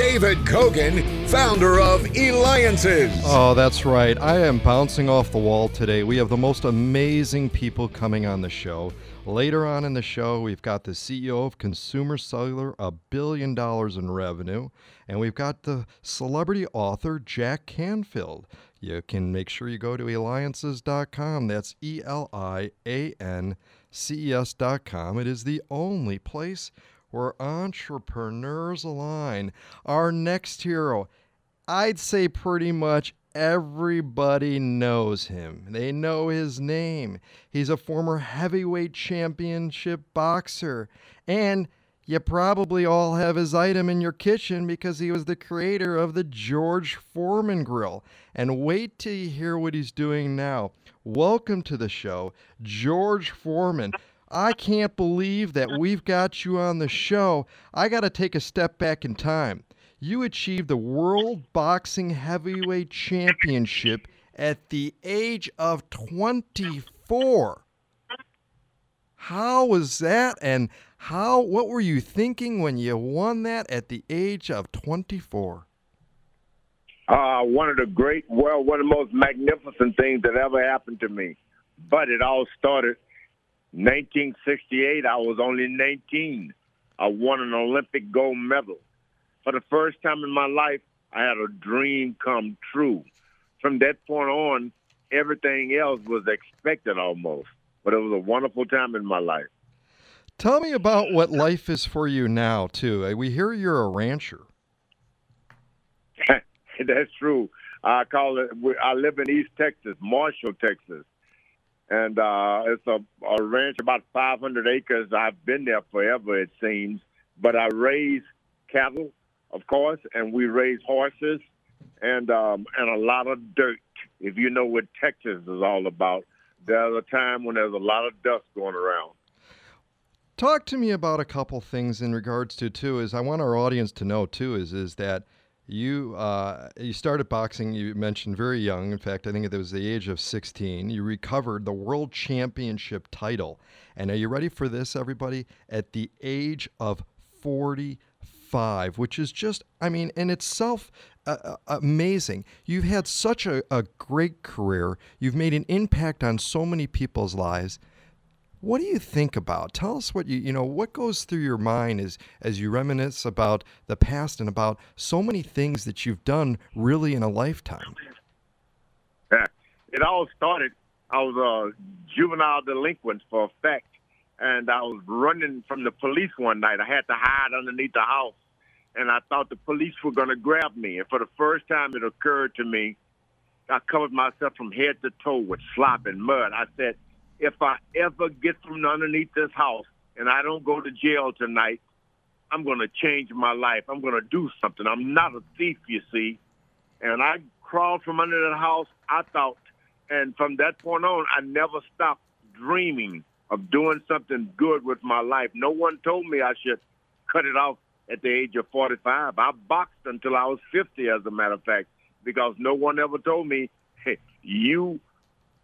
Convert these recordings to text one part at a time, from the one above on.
David Kogan, founder of Eliances. Oh, that's right. I am bouncing off the wall today. We have the most amazing people coming on the show. Later on in the show, we've got the CEO of Consumer Cellular, a billion dollars in revenue, and we've got the celebrity author Jack Canfield. You can make sure you go to eliances.com. That's E L I A N C E S.com. It is the only place where entrepreneurs align. Our next hero, I'd say pretty much everybody knows him. They know his name. He's a former heavyweight championship boxer. And you probably all have his item in your kitchen because he was the creator of the George Foreman Grill. And wait till you hear what he's doing now. Welcome to the show, George Foreman. I can't believe that we've got you on the show. I got to take a step back in time. You achieved the World Boxing Heavyweight Championship at the age of 24. How was that and how what were you thinking when you won that at the age of 24? Uh, one of the great, well, one of the most magnificent things that ever happened to me. But it all started 1968, I was only 19. I won an Olympic gold medal. For the first time in my life, I had a dream come true. From that point on, everything else was expected almost. But it was a wonderful time in my life. Tell me about what life is for you now, too. Uh, we hear you're a rancher. That's true. I call it. I live in East Texas, Marshall, Texas and uh, it's a, a ranch about 500 acres. I've been there forever, it seems. But I raise cattle, of course, and we raise horses, and um, and a lot of dirt. If you know what Texas is all about, there's a time when there's a lot of dust going around. Talk to me about a couple things in regards to too. Is I want our audience to know too. Is is that you uh, you started boxing. You mentioned very young. In fact, I think it was the age of 16. You recovered the world championship title, and are you ready for this, everybody? At the age of 45, which is just, I mean, in itself. Uh, uh, amazing. You've had such a, a great career. You've made an impact on so many people's lives. What do you think about? Tell us what you you know what goes through your mind as as you reminisce about the past and about so many things that you've done really in a lifetime. Yeah. It all started. I was a juvenile delinquent for a fact, and I was running from the police one night. I had to hide underneath the house, and I thought the police were going to grab me. And for the first time, it occurred to me. I covered myself from head to toe with slop and mud. I said if I ever get from underneath this house and I don't go to jail tonight, I'm going to change my life. I'm going to do something. I'm not a thief, you see. And I crawled from under the house. I thought, and from that point on, I never stopped dreaming of doing something good with my life. No one told me I should cut it off at the age of 45. I boxed until I was 50, as a matter of fact, because no one ever told me, hey, you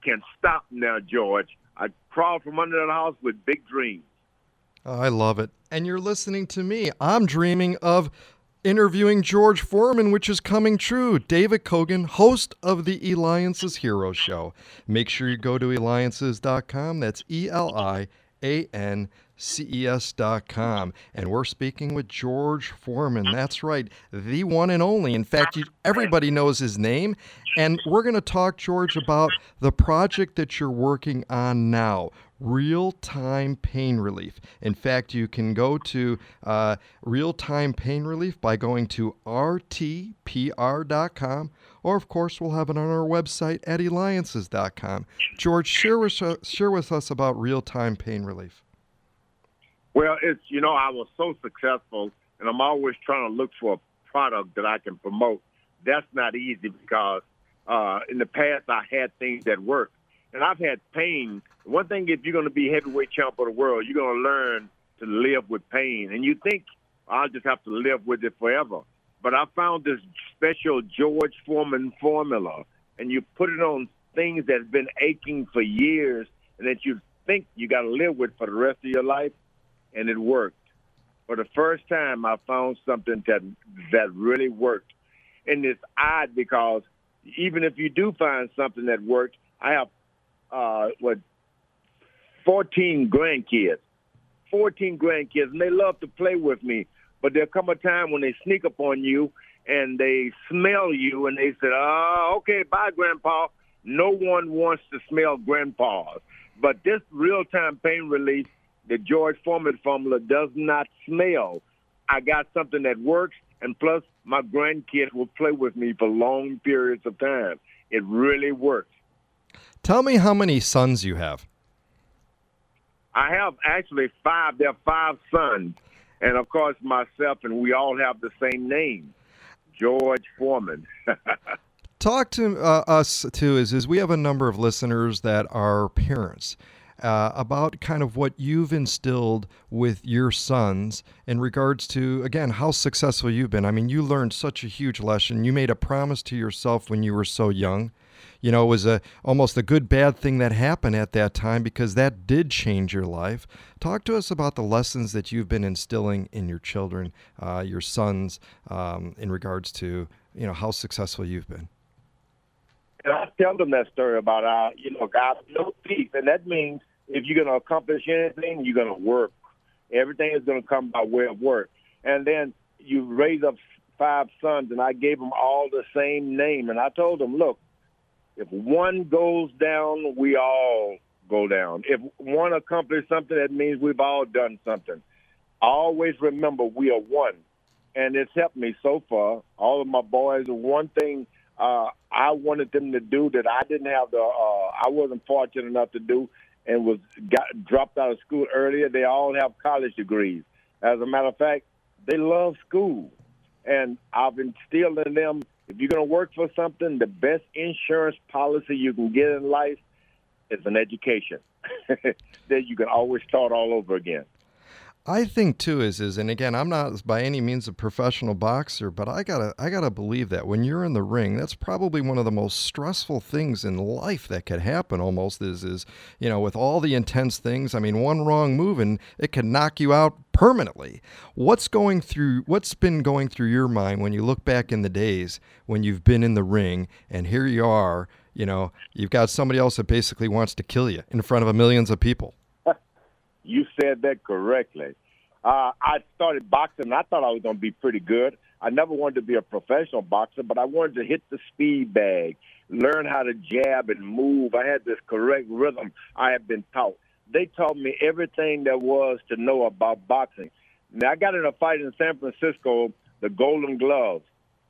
can stop now, George. I crawled from under the house with big dreams. Oh, I love it. And you're listening to me. I'm dreaming of interviewing George Foreman, which is coming true. David Kogan, host of the Eliances Hero Show. Make sure you go to eliances.com. That's E L I A N ces.com. And we're speaking with George Foreman. That's right, the one and only. In fact, you, everybody knows his name. And we're going to talk, George, about the project that you're working on now real time pain relief. In fact, you can go to uh, real time pain relief by going to rtpr.com, or of course, we'll have it on our website at eliances.com. George, share with, share with us about real time pain relief. Well, it's you know I was so successful, and I'm always trying to look for a product that I can promote. That's not easy because uh, in the past I had things that worked, and I've had pain. One thing, if you're going to be heavyweight champ of the world, you're going to learn to live with pain. And you think I'll just have to live with it forever. But I found this special George Foreman formula, and you put it on things that's been aching for years, and that you think you got to live with for the rest of your life, and it worked. For the first time, I found something that that really worked, and it's odd because even if you do find something that worked, I have uh, what 14 grandkids, 14 grandkids, and they love to play with me. But there'll come a time when they sneak up on you and they smell you and they say, "Oh, okay, bye, Grandpa." No one wants to smell grandpas, But this real-time pain relief, the George Foreman formula, does not smell. I got something that works, and plus, my grandkids will play with me for long periods of time. It really works. Tell me how many sons you have. I have actually five. There are five sons, and of course myself, and we all have the same name, George Foreman. Talk to uh, us too. Is is we have a number of listeners that are parents. Uh, about kind of what you've instilled with your sons in regards to again how successful you've been. I mean, you learned such a huge lesson. You made a promise to yourself when you were so young you know, it was a almost a good bad thing that happened at that time because that did change your life. Talk to us about the lessons that you've been instilling in your children, uh, your sons, um, in regards to you know how successful you've been. And I tell them that story about uh, you know, God no thief, and that means if you're going to accomplish anything, you're going to work. Everything is going to come by way of work, and then you raise up five sons, and I gave them all the same name, and I told them, look if one goes down, we all go down. If one accomplishes something, that means we've all done something. Always remember we are one. And it's helped me so far. All of my boys, one thing uh, I wanted them to do that I didn't have the, uh, I wasn't fortunate enough to do and was got dropped out of school earlier. They all have college degrees. As a matter of fact, they love school. And I've instilled in them if you're going to work for something, the best insurance policy you can get in life is an education. that you can always start all over again. I think too is is and again I'm not by any means a professional boxer but I got to I got to believe that when you're in the ring that's probably one of the most stressful things in life that could happen almost is is you know with all the intense things I mean one wrong move and it can knock you out permanently. What's going through what's been going through your mind when you look back in the days when you've been in the ring and here you are you know you've got somebody else that basically wants to kill you in front of millions of people you said that correctly. Uh, I started boxing. I thought I was going to be pretty good. I never wanted to be a professional boxer, but I wanted to hit the speed bag, learn how to jab and move. I had this correct rhythm I had been taught. They taught me everything there was to know about boxing. Now I got in a fight in San Francisco, the Golden Gloves,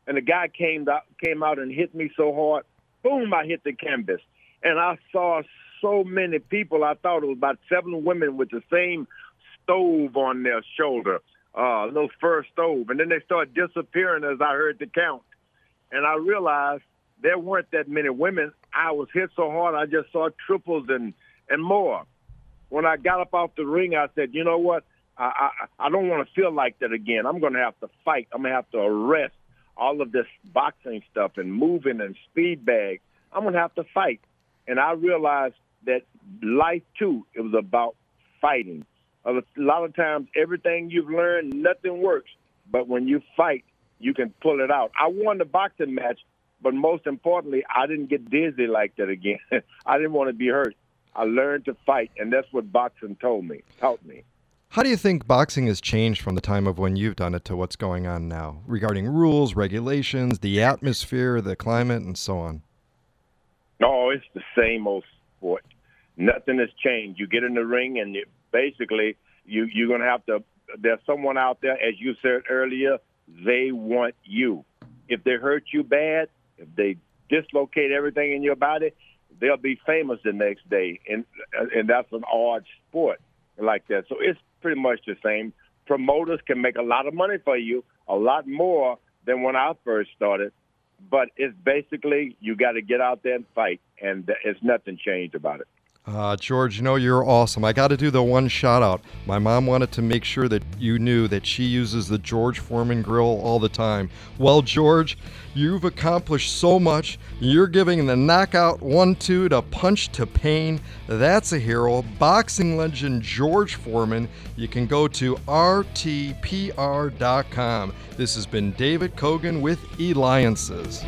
and the guy came out came out and hit me so hard, boom! I hit the canvas, and I saw so many people. I thought it was about seven women with the same stove on their shoulder, uh, a little fur stove. And then they started disappearing as I heard the count. And I realized there weren't that many women. I was hit so hard, I just saw triples and, and more. When I got up off the ring, I said, you know what? I, I, I don't want to feel like that again. I'm going to have to fight. I'm going to have to arrest all of this boxing stuff and moving and speed bag. I'm going to have to fight. And I realized that life too, it was about fighting. A lot of times, everything you've learned, nothing works. But when you fight, you can pull it out. I won the boxing match, but most importantly, I didn't get dizzy like that again. I didn't want to be hurt. I learned to fight, and that's what boxing told me, taught me. How do you think boxing has changed from the time of when you've done it to what's going on now regarding rules, regulations, the atmosphere, the climate, and so on? No, it's the same old sport. Nothing has changed. You get in the ring, and basically, you you're gonna have to. There's someone out there, as you said earlier. They want you. If they hurt you bad, if they dislocate everything in your body, they'll be famous the next day, and uh, and that's an odd sport like that. So it's pretty much the same. Promoters can make a lot of money for you, a lot more than when I first started. but it's basically you got to get out there and fight, and it's nothing changed about it. Uh, George, you know you're awesome. I got to do the one shout out. My mom wanted to make sure that you knew that she uses the George Foreman grill all the time. Well, George, you've accomplished so much. You're giving the knockout one two to punch to pain. That's a hero. Boxing legend George Foreman. You can go to rtpr.com. This has been David Kogan with Eliances.